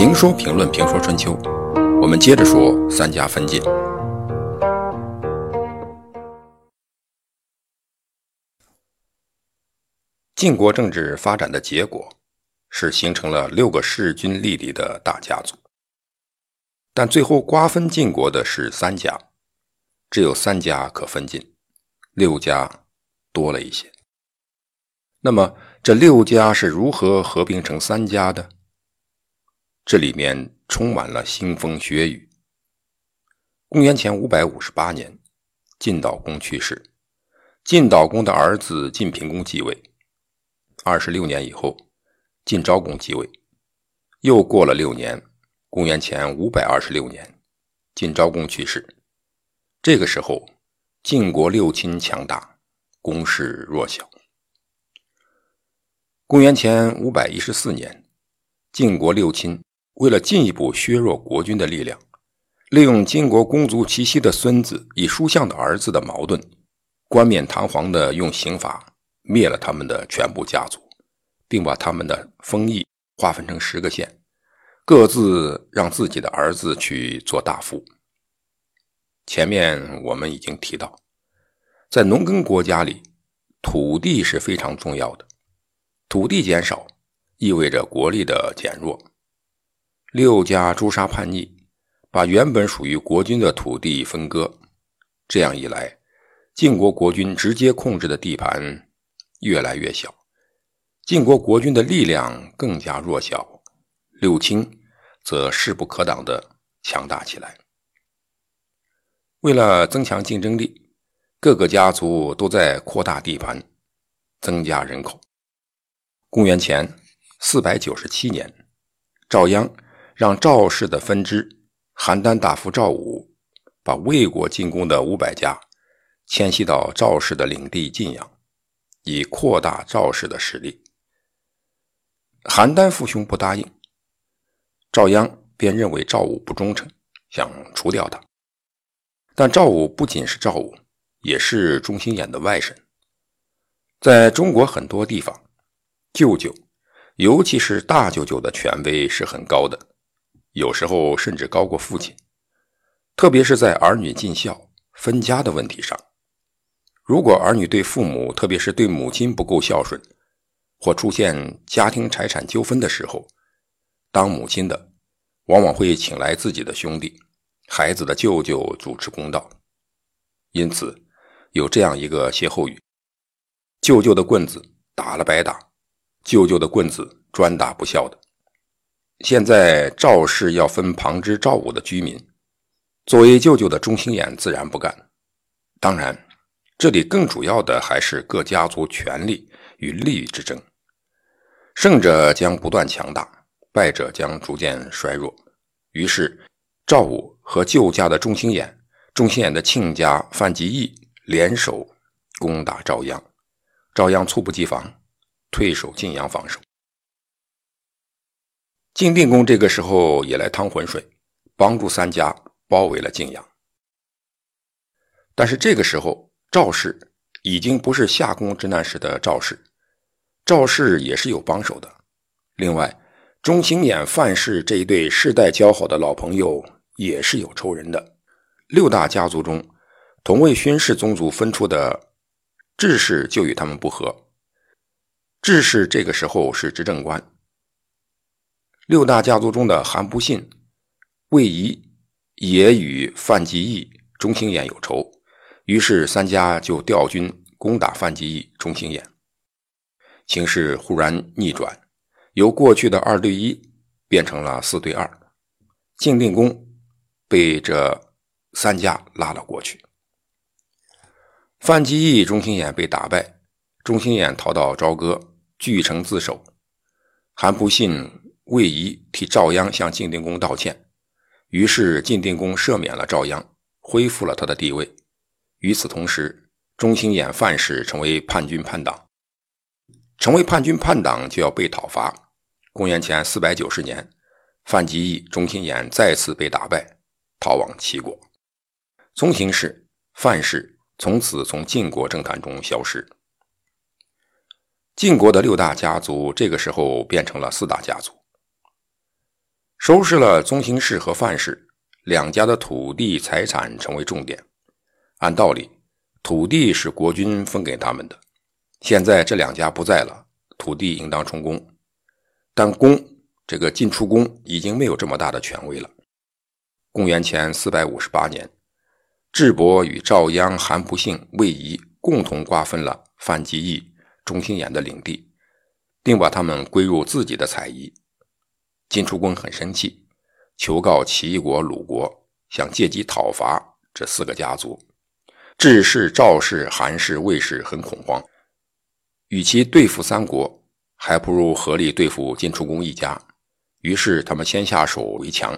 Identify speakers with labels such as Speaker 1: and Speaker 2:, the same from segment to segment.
Speaker 1: 评说评论评说春秋，我们接着说三家分晋。晋国政治发展的结果是形成了六个势均力敌的大家族，但最后瓜分晋国的是三家，只有三家可分晋，六家多了一些。那么这六家是如何合并成三家的？这里面充满了腥风血雨。公元前五百五十八年，晋悼公去世，晋悼公的儿子晋平公继位。二十六年以后，晋昭公继位。又过了六年，公元前五百二十六年，晋昭公去世。这个时候，晋国六亲强大，公室弱小。公元前五百一十四年，晋国六亲为了进一步削弱国君的力量，利用金国公族齐奚的孙子与叔向的儿子的矛盾，冠冕堂皇的用刑法灭了他们的全部家族，并把他们的封邑划分成十个县，各自让自己的儿子去做大夫。前面我们已经提到，在农耕国家里，土地是非常重要的。土地减少，意味着国力的减弱。六家诛杀叛逆，把原本属于国君的土地分割。这样一来，晋国国君直接控制的地盘越来越小，晋国国君的力量更加弱小，六卿则势不可挡的强大起来。为了增强竞争力，各个家族都在扩大地盘，增加人口。公元前四百九十七年，赵鞅让赵氏的分支邯郸大夫赵武把魏国进攻的五百家迁徙到赵氏的领地晋阳，以扩大赵氏的实力。邯郸父兄不答应，赵鞅便认为赵武不忠诚，想除掉他。但赵武不仅是赵武，也是钟心眼的外甥，在中国很多地方。舅舅，尤其是大舅舅的权威是很高的，有时候甚至高过父亲。特别是在儿女尽孝、分家的问题上，如果儿女对父母，特别是对母亲不够孝顺，或出现家庭财产纠纷的时候，当母亲的往往会请来自己的兄弟、孩子的舅舅主持公道。因此，有这样一个歇后语：“舅舅的棍子打了白打。”舅舅的棍子专打不孝的。现在赵氏要分旁支赵武的居民，作为舅舅的钟心眼自然不干。当然，这里更主要的还是各家族权力与利益之争。胜者将不断强大，败者将逐渐衰弱。于是，赵武和旧家的钟心眼、钟心眼的亲家范吉义联手攻打赵鞅，赵鞅猝不及防。退守晋阳防守，晋定公这个时候也来趟浑水，帮助三家包围了晋阳。但是这个时候，赵氏已经不是夏宫之难时的赵氏，赵氏也是有帮手的。另外，钟兴衍、范氏这一对世代交好的老朋友也是有仇人的。六大家族中，同为勋氏宗族分出的智氏就与他们不和。智氏这个时候是执政官。六大家族中的韩不信、魏仪也与范吉义、钟兴衍有仇，于是三家就调军攻打范吉义、钟兴衍。形势忽然逆转，由过去的二对一变成了四对二。晋定公被这三家拉了过去。范吉义、钟兴衍被打败，钟兴衍逃到朝歌。据城自守，韩不信、魏仪替赵鞅向晋定公道歉，于是晋定公赦免了赵鞅，恢复了他的地位。与此同时，钟兴衍、范氏成为叛军叛党，成为叛军叛党就要被讨伐。公元前四百九十年，范吉义、钟兴衍再次被打败，逃往齐国。从形势，范氏从此从晋国政坛中消失。晋国的六大家族这个时候变成了四大家族。收拾了宗兴氏和范氏两家的土地财产，成为重点。按道理，土地是国君分给他们的，现在这两家不在了，土地应当充公。但公这个晋出公已经没有这么大的权威了。公元前四百五十八年，智伯与赵鞅、韩不幸、魏仪共同瓜分了范吉义、钟兴衍的领地，并把他们归入自己的采邑。晋出公很生气，求告齐国、鲁国，想借机讨伐这四个家族。智氏、赵氏、韩氏、魏氏很恐慌，与其对付三国，还不如合力对付晋出公一家。于是他们先下手为强，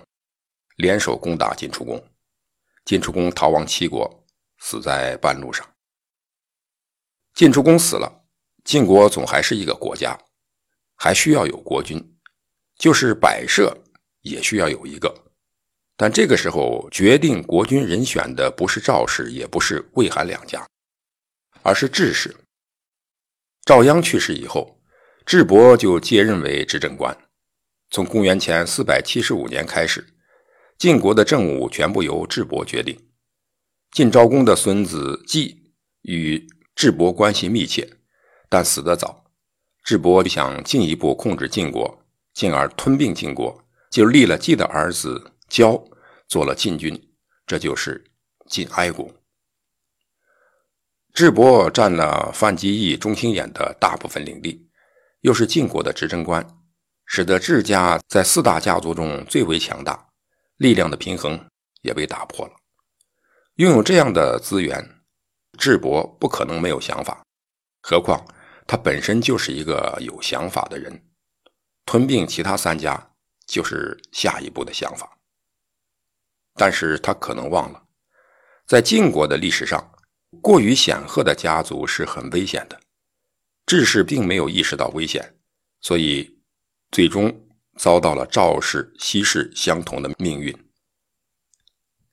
Speaker 1: 联手攻打晋出公。晋出公逃亡齐国，死在半路上。晋出公死了，晋国总还是一个国家，还需要有国君。就是摆设也需要有一个，但这个时候决定国君人选的不是赵氏，也不是魏韩两家，而是智氏。赵鞅去世以后，智伯就接任为执政官。从公元前四百七十五年开始，晋国的政务全部由智伯决定。晋昭公的孙子季与智伯关系密切，但死得早，智伯就想进一步控制晋国。进而吞并晋国，就立了季的儿子交做了晋君，这就是晋哀公。智伯占了范基义、钟兴衍的大部分领地，又是晋国的执政官，使得智家在四大家族中最为强大，力量的平衡也被打破了。拥有这样的资源，智伯不可能没有想法，何况他本身就是一个有想法的人。吞并其他三家就是下一步的想法，但是他可能忘了，在晋国的历史上，过于显赫的家族是很危险的。智氏并没有意识到危险，所以最终遭到了赵氏、西氏相同的命运。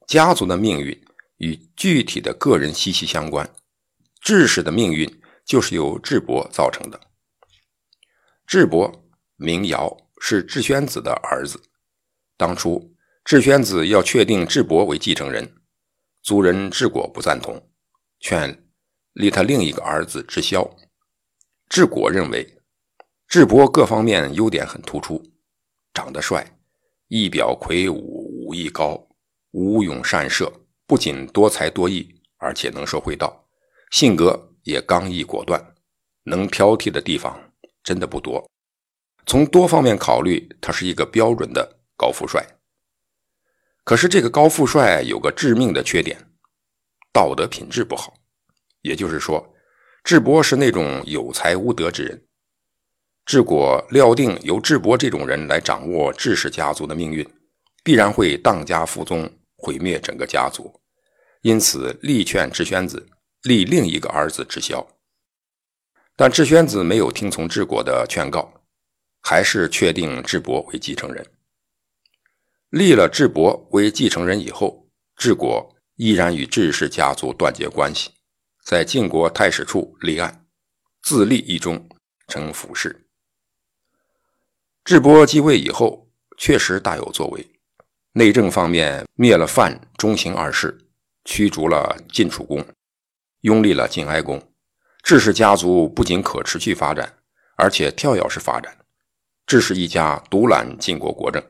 Speaker 1: 家族的命运与具体的个人息息相关，智氏的命运就是由智伯造成的。智伯。名尧是智宣子的儿子。当初智宣子要确定智伯为继承人，族人智果不赞同，劝立他另一个儿子智霄。智果认为智伯各方面优点很突出，长得帅，仪表魁梧，武艺高，武勇善射，不仅多才多艺，而且能说会道，性格也刚毅果断，能挑剔的地方真的不多。从多方面考虑，他是一个标准的高富帅。可是这个高富帅有个致命的缺点，道德品质不好。也就是说，智伯是那种有才无德之人。智果料定由智伯这种人来掌握智氏家族的命运，必然会荡家覆宗，毁灭整个家族。因此，力劝智宣子立另一个儿子智孝。但智宣子没有听从智果的劝告。还是确定智伯为继承人。立了智伯为继承人以后，智果依然与智氏家族断绝关系，在晋国太史处立案，自立一中，称府氏。智伯继位以后，确实大有作为，内政方面灭了范、中行二世，驱逐了晋楚公，拥立了晋哀公。智氏家族不仅可持续发展，而且跳跃式发展。智氏一家独揽晋国国政，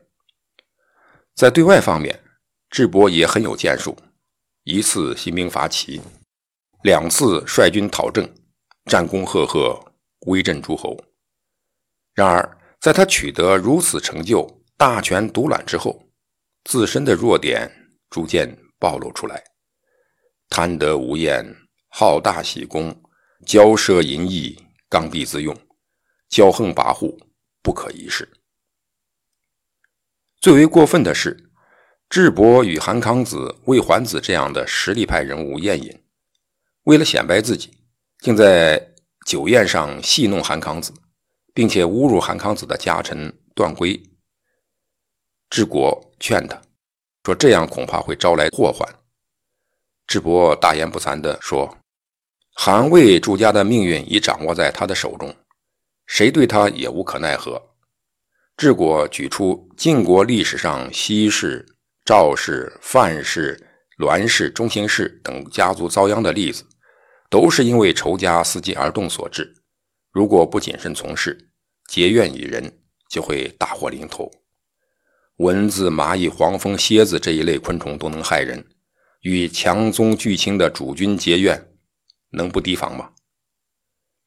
Speaker 1: 在对外方面，智伯也很有建树，一次兴兵伐齐，两次率军讨郑，战功赫赫，威震诸侯。然而，在他取得如此成就、大权独揽之后，自身的弱点逐渐暴露出来：贪得无厌，好大喜功，骄奢淫逸，刚愎自用，骄横跋扈。不可一世。最为过分的是，智伯与韩康子、魏桓子这样的实力派人物宴饮，为了显摆自己，竟在酒宴上戏弄韩康子，并且侮辱韩康子的家臣段圭。智国劝他说：“这样恐怕会招来祸患。”智伯大言不惭地说：“韩魏诸家的命运已掌握在他的手中。”谁对他也无可奈何。治国举出晋国历史上西氏、赵氏、范氏、栾氏、中兴氏等家族遭殃的例子，都是因为仇家伺机而动所致。如果不谨慎从事，结怨于人，就会大祸临头。蚊子、蚂蚁、黄蜂、蝎子这一类昆虫都能害人，与强宗巨卿的主君结怨，能不提防吗？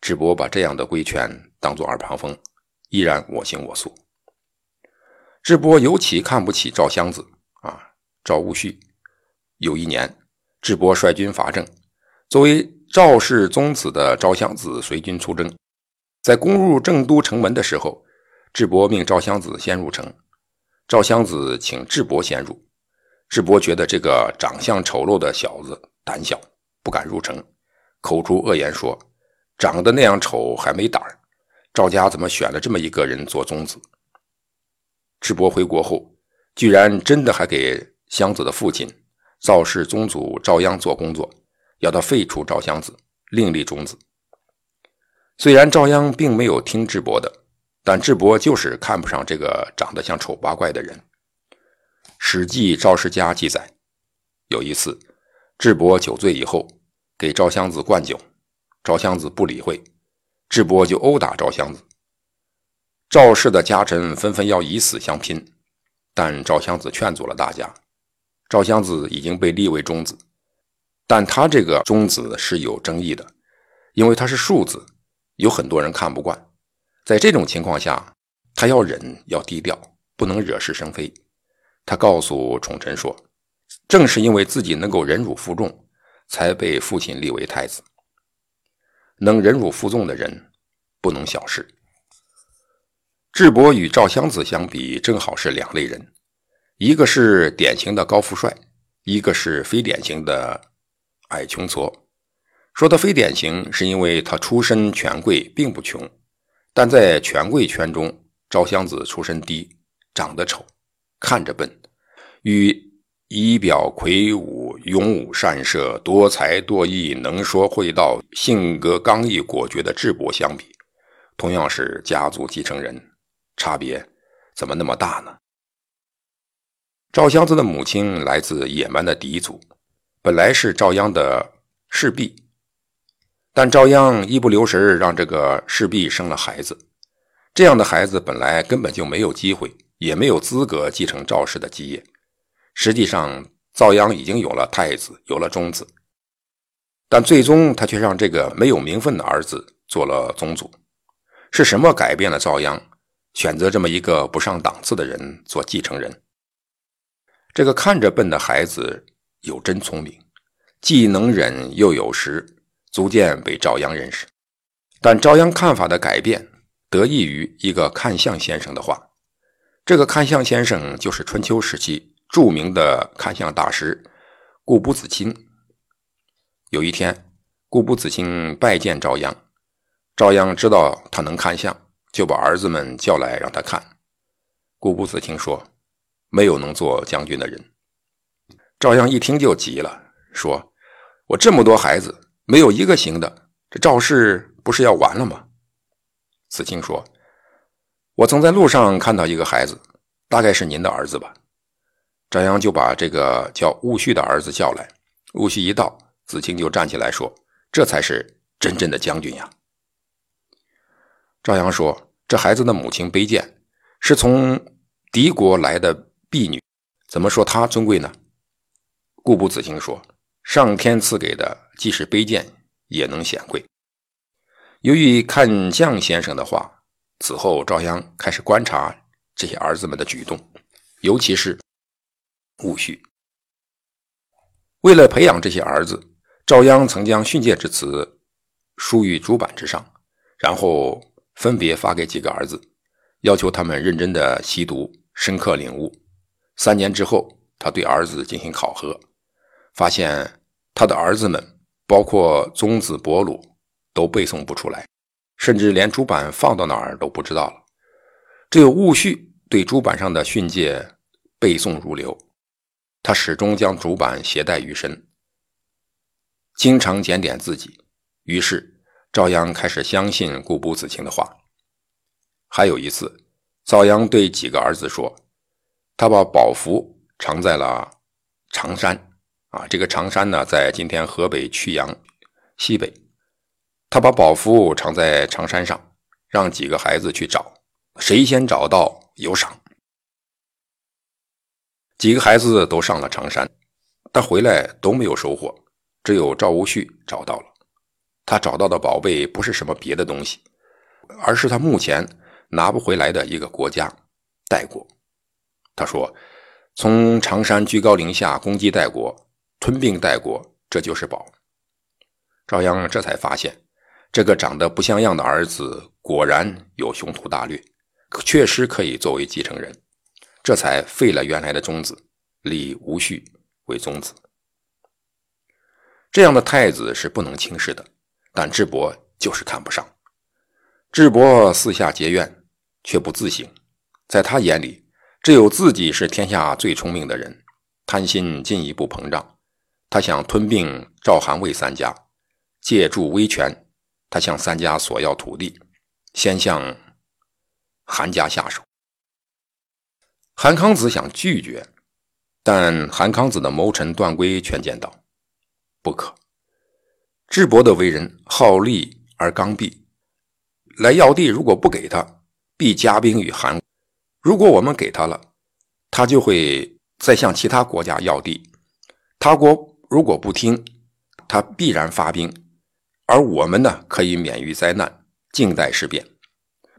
Speaker 1: 智伯把这样的规劝当作耳旁风，依然我行我素。智伯尤其看不起赵襄子啊，赵戊戌。有一年，智伯率军伐郑，作为赵氏宗子的赵襄子随军出征，在攻入郑都城门的时候，智伯命赵襄子先入城。赵襄子请智伯先入，智伯觉得这个长相丑陋的小子胆小，不敢入城，口出恶言说：“长得那样丑还没胆儿，赵家怎么选了这么一个人做宗子？”智伯回国后，居然真的还给襄子的父亲赵氏宗祖赵鞅做工作，要他废除赵襄子，另立宗子。虽然赵鞅并没有听智伯的，但智伯就是看不上这个长得像丑八怪的人。《史记·赵氏家》记载，有一次，智伯酒醉以后，给赵襄子灌酒，赵襄子不理会，智伯就殴打赵襄子。赵氏的家臣纷纷要以死相拼，但赵襄子劝阻了大家。赵襄子已经被立为中子，但他这个中子是有争议的，因为他是庶子，有很多人看不惯。在这种情况下，他要忍，要低调，不能惹是生非。他告诉宠臣说：“正是因为自己能够忍辱负重，才被父亲立为太子。能忍辱负重的人，不能小视。”智伯与赵襄子相比，正好是两类人，一个是典型的高富帅，一个是非典型的矮穷矬。说他非典型，是因为他出身权贵，并不穷，但在权贵圈中，赵襄子出身低，长得丑，看着笨，与仪表魁梧、勇武善射、多才多艺、能说会道、性格刚毅果决的智伯相比，同样是家族继承人。差别怎么那么大呢？赵襄子的母亲来自野蛮的狄族，本来是赵鞅的侍婢，但赵鞅一不留神让这个侍婢生了孩子。这样的孩子本来根本就没有机会，也没有资格继承赵氏的基业。实际上，赵鞅已经有了太子，有了中子，但最终他却让这个没有名分的儿子做了宗祖。是什么改变了赵鞅？选择这么一个不上档次的人做继承人，这个看着笨的孩子有真聪明，既能忍又有识，逐渐被赵鞅认识。但赵鞅看法的改变得益于一个看相先生的话。这个看相先生就是春秋时期著名的看相大师顾不子清。有一天，顾不子清拜见赵鞅，赵鞅知道他能看相。就把儿子们叫来让他看。顾不子清说没有能做将军的人，赵鞅一听就急了，说：“我这么多孩子，没有一个行的，这赵氏不是要完了吗？”子清说：“我曾在路上看到一个孩子，大概是您的儿子吧。”赵鞅就把这个叫戊戌的儿子叫来。戊戌一到，子清就站起来说：“这才是真正的将军呀。”赵阳说：“这孩子的母亲卑贱，是从敌国来的婢女，怎么说她尊贵呢？”顾不子清说：“上天赐给的，即使卑贱，也能显贵。”由于看相先生的话，此后赵鞅开始观察这些儿子们的举动，尤其是戊戌。为了培养这些儿子，赵鞅曾将训诫之词书于竹板之上，然后。分别发给几个儿子，要求他们认真的习读，深刻领悟。三年之后，他对儿子进行考核，发现他的儿子们，包括宗子伯鲁，都背诵不出来，甚至连主板放到哪儿都不知道了。只有戊戌对主板上的训诫背诵如流，他始终将主板携带于身，经常检点自己。于是。赵鞅开始相信顾不子清的话。还有一次，赵阳对几个儿子说：“他把宝符藏在了常山啊，这个常山呢，在今天河北曲阳西北。他把宝符藏在常山上，让几个孩子去找，谁先找到有赏。”几个孩子都上了长山，但回来都没有收获，只有赵无恤找到了。他找到的宝贝不是什么别的东西，而是他目前拿不回来的一个国家——代国。他说：“从长山居高临下攻击代国，吞并代国，这就是宝。”赵鞅这才发现，这个长得不像样的儿子果然有雄图大略，确实可以作为继承人。这才废了原来的宗子，立无恤为宗子。这样的太子是不能轻视的，但智伯就是看不上。智伯四下结怨，却不自省，在他眼里，只有自己是天下最聪明的人，贪心进一步膨胀。他想吞并赵、韩、魏三家，借助威权，他向三家索要土地，先向韩家下手。韩康子想拒绝，但韩康子的谋臣段圭劝谏道：“不可。智伯的为人好利而刚愎，来要地如果不给他，必加兵于韩；如果我们给他了，他就会再向其他国家要地。他国如果不听，他必然发兵，而我们呢，可以免于灾难，静待事变。”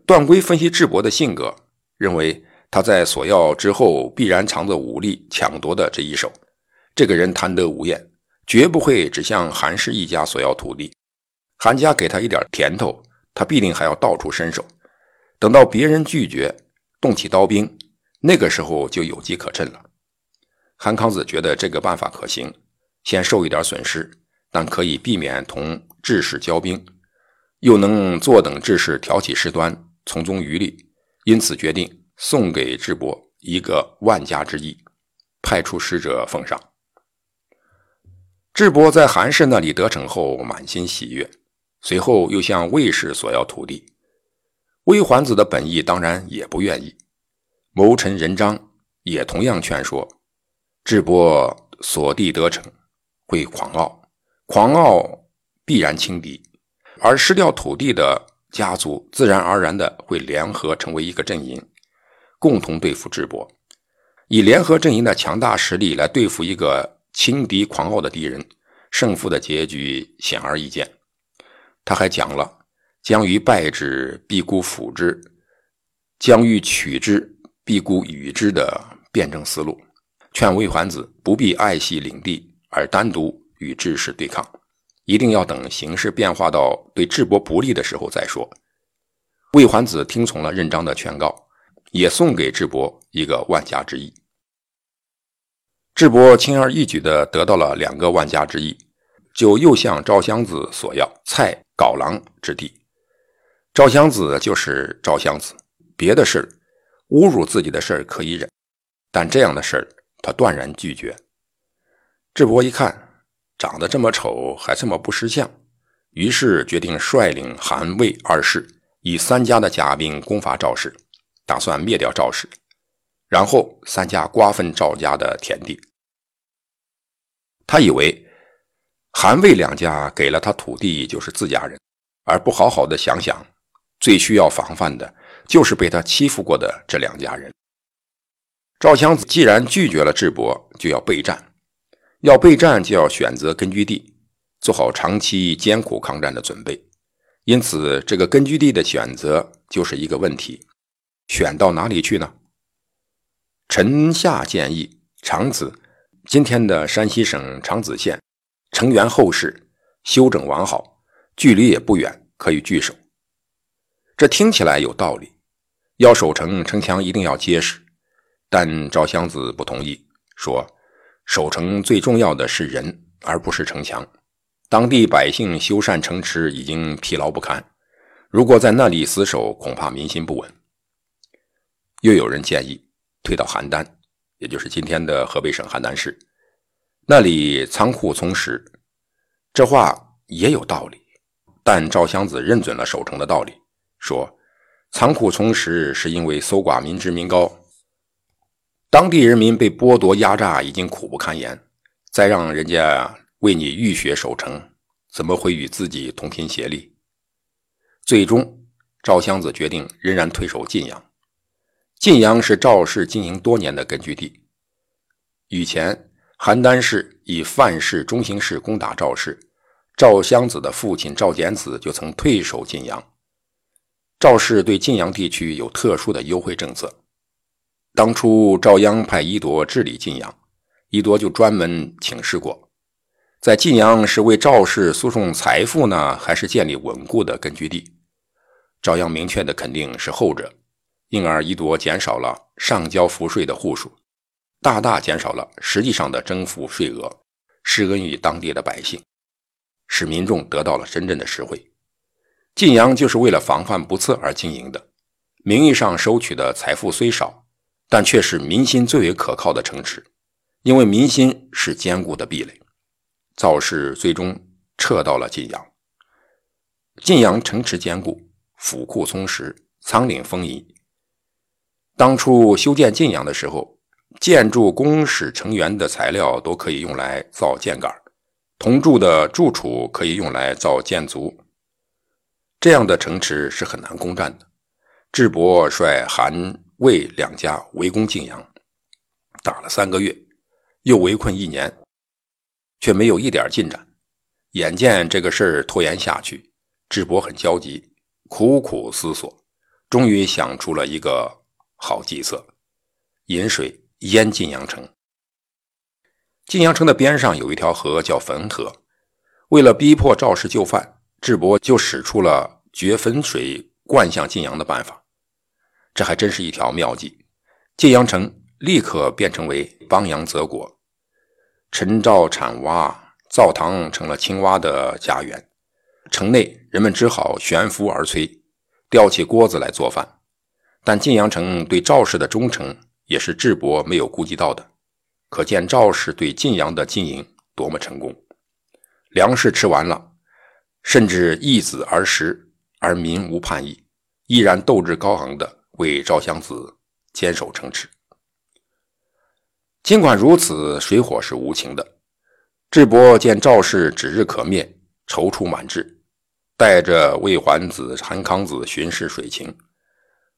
Speaker 1: 段圭分析智伯的性格，认为。他在索要之后，必然藏着武力抢夺的这一手。这个人贪得无厌，绝不会只向韩氏一家索要土地。韩家给他一点甜头，他必定还要到处伸手。等到别人拒绝，动起刀兵，那个时候就有机可乘了。韩康子觉得这个办法可行，先受一点损失，但可以避免同志士交兵，又能坐等志士挑起事端，从中渔利，因此决定。送给智伯一个万家之意，派出使者奉上。智伯在韩氏那里得逞后，满心喜悦，随后又向魏氏索要土地。魏桓子的本意当然也不愿意，谋臣任章也同样劝说智伯所地得逞，会狂傲，狂傲必然轻敌，而失掉土地的家族自然而然的会联合成为一个阵营。共同对付智伯，以联合阵营的强大实力来对付一个轻敌狂傲的敌人，胜负的结局显而易见。他还讲了“将欲败之，必固辅之；将欲取之，必固与之”的辩证思路，劝魏桓子不必爱惜领地而单独与智氏对抗，一定要等形势变化到对智伯不利的时候再说。魏桓子听从了任章的劝告。也送给智伯一个万家之意。智伯轻而易举地得到了两个万家之意，就又向赵襄子索要蔡皋郎之地。赵襄子就是赵襄子，别的事侮辱自己的事可以忍，但这样的事他断然拒绝。智伯一看，长得这么丑，还这么不识相，于是决定率领韩魏二世，以三家的甲兵攻伐赵氏。打算灭掉赵氏，然后三家瓜分赵家的田地。他以为韩魏两家给了他土地就是自家人，而不好好的想想，最需要防范的就是被他欺负过的这两家人。赵襄子既然拒绝了智伯，就要备战，要备战就要选择根据地，做好长期艰苦抗战的准备。因此，这个根据地的选择就是一个问题。选到哪里去呢？臣下建议长子，今天的山西省长子县，城垣厚实，修整完好，距离也不远，可以据守。这听起来有道理。要守城，城墙一定要结实。但赵襄子不同意，说守城最重要的是人，而不是城墙。当地百姓修缮城池已经疲劳不堪，如果在那里死守，恐怕民心不稳。又有人建议退到邯郸，也就是今天的河北省邯郸市，那里仓库充实。这话也有道理，但赵襄子认准了守城的道理，说：“仓库充实是因为搜刮民脂民膏，当地人民被剥夺压榨已经苦不堪言，再让人家为你浴血守城，怎么会与自己同心协力？最终，赵襄子决定仍然退守晋阳。晋阳是赵氏经营多年的根据地。以前，邯郸氏以范氏、中行氏攻打赵氏，赵襄子的父亲赵简子就曾退守晋阳。赵氏对晋阳地区有特殊的优惠政策。当初赵鞅派伊铎治理晋阳，伊铎就专门请示过，在晋阳是为赵氏输送财富呢，还是建立稳固的根据地？赵鞅明确的肯定是后者。因而，伊铎减少了上交赋税的户数，大大减少了实际上的征赋税额，施恩于当地的百姓，使民众得到了真正的实惠。晋阳就是为了防范不测而经营的，名义上收取的财富虽少，但却是民心最为可靠的城池，因为民心是坚固的壁垒。造势最终撤到了晋阳。晋阳城池坚固，府库充实，仓廪丰盈。当初修建晋阳的时候，建筑工史成员的材料都可以用来造箭杆，铜铸的柱础可以用来造箭卒。这样的城池是很难攻占的。智伯率韩、魏两家围攻晋阳，打了三个月，又围困一年，却没有一点进展。眼见这个事儿拖延下去，智伯很焦急，苦苦思索，终于想出了一个。好计策，引水淹晋阳城。晋阳城的边上有一条河，叫汾河。为了逼迫赵氏就范，智伯就使出了掘汾水灌向晋阳的办法。这还真是一条妙计，晋阳城立刻变成为邦阳泽国。陈赵产蛙，灶堂成了青蛙的家园。城内人们只好悬浮而炊，吊起锅子来做饭。但晋阳城对赵氏的忠诚也是智伯没有顾及到的，可见赵氏对晋阳的经营多么成功。粮食吃完了，甚至易子而食，而民无叛意，依然斗志高昂的为赵襄子坚守城池。尽管如此，水火是无情的。智伯见赵氏指日可灭，踌躇满志，带着魏桓子、韩康子巡视水情。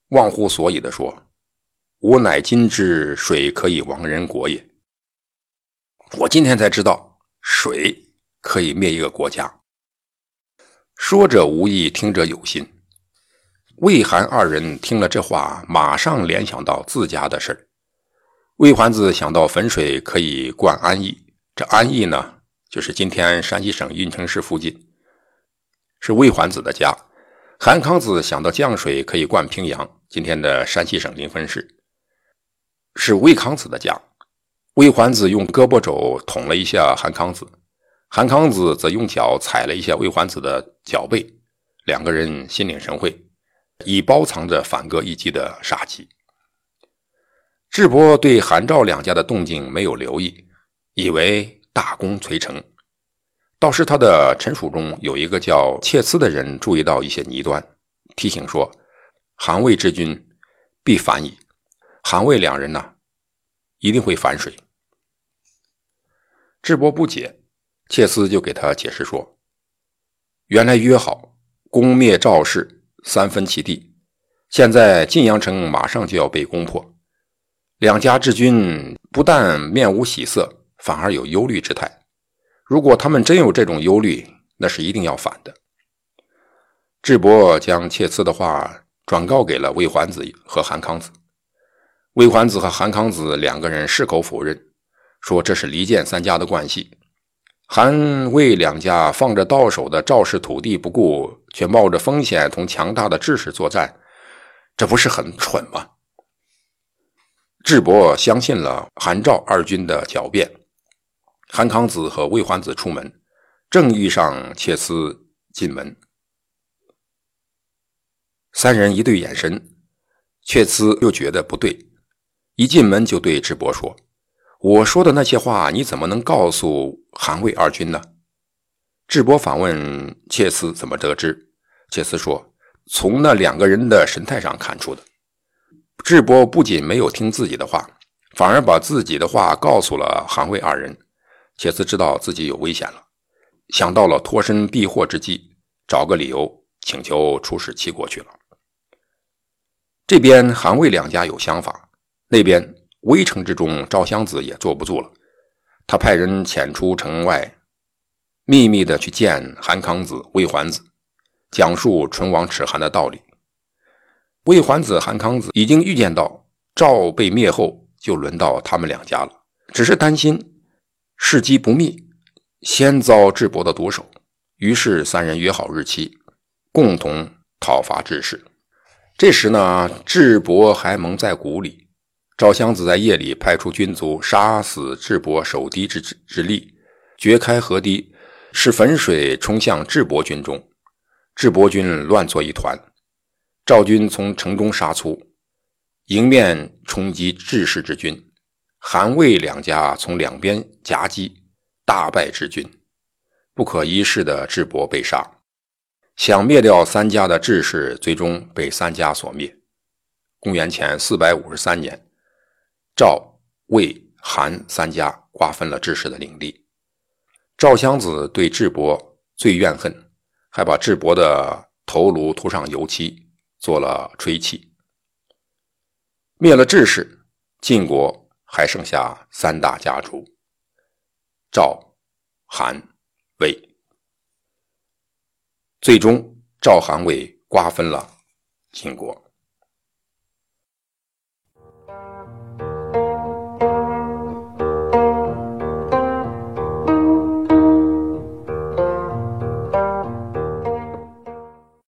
Speaker 1: 忘乎所以的说：“吾乃今之水可以亡人国也。”我今天才知道，水可以灭一个国家。说者无意，听者有心。魏韩二人听了这话，马上联想到自家的事儿。魏桓子想到汾水可以灌安邑，这安邑呢，就是今天山西省运城市附近，是魏桓子的家。韩康子想到降水可以灌平阳，今天的山西省临汾市，是魏康子的家。魏桓子用胳膊肘捅了一下韩康子，韩康子则用脚踩了一下魏桓子的脚背，两个人心领神会，已包藏着反戈一击的杀机。智伯对韩赵两家的动静没有留意，以为大功垂成。倒是他的臣属中有一个叫切斯的人注意到一些倪端，提醒说：“韩魏之君必反矣，韩魏两人呢，一定会反水。”智伯不解，切斯就给他解释说：“原来约好攻灭赵氏，三分其地，现在晋阳城马上就要被攻破，两家之君不但面无喜色，反而有忧虑之态。”如果他们真有这种忧虑，那是一定要反的。智伯将切疵的话转告给了魏桓子和韩康子。魏桓子和韩康子两个人矢口否认，说这是离间三家的关系。韩魏两家放着到手的赵氏土地不顾，却冒着风险同强大的智氏作战，这不是很蠢吗？智伯相信了韩赵二军的狡辩。韩康子和魏桓子出门，正遇上切疵进门。三人一对眼神，切疵又觉得不对，一进门就对智伯说：“我说的那些话，你怎么能告诉韩魏二军呢？”智伯反问切疵怎么得知，切疵说：“从那两个人的神态上看出的。智伯不仅没有听自己的话，反而把自己的话告诉了韩魏二人。且次知道自己有危险了，想到了脱身避祸之计，找个理由请求出使齐国去了。这边韩魏两家有想法，那边危城之中，赵襄子也坐不住了。他派人潜出城外，秘密的去见韩康子、魏桓子，讲述唇亡齿寒的道理。魏桓子、韩康子已经预见到赵被灭后，就轮到他们两家了，只是担心事机不密，先遭智伯的毒手。于是三人约好日期，共同讨伐智氏。这时呢，智伯还蒙在鼓里。赵襄子在夜里派出军卒杀死智伯守堤之之力，掘开河堤，使汾水冲向智伯军中，智伯军乱作一团。赵军从城中杀出，迎面冲击智氏之军。韩魏两家从两边夹击，大败智军。不可一世的智伯被杀，想灭掉三家的智氏，最终被三家所灭。公元前四百五十三年，赵、魏、韩三家瓜分了智氏的领地。赵襄子对智伯最怨恨，还把智伯的头颅涂上油漆。做了吹气，灭了智氏，晋国还剩下三大家族：赵、韩、魏。最终，赵、韩、魏瓜分了晋国。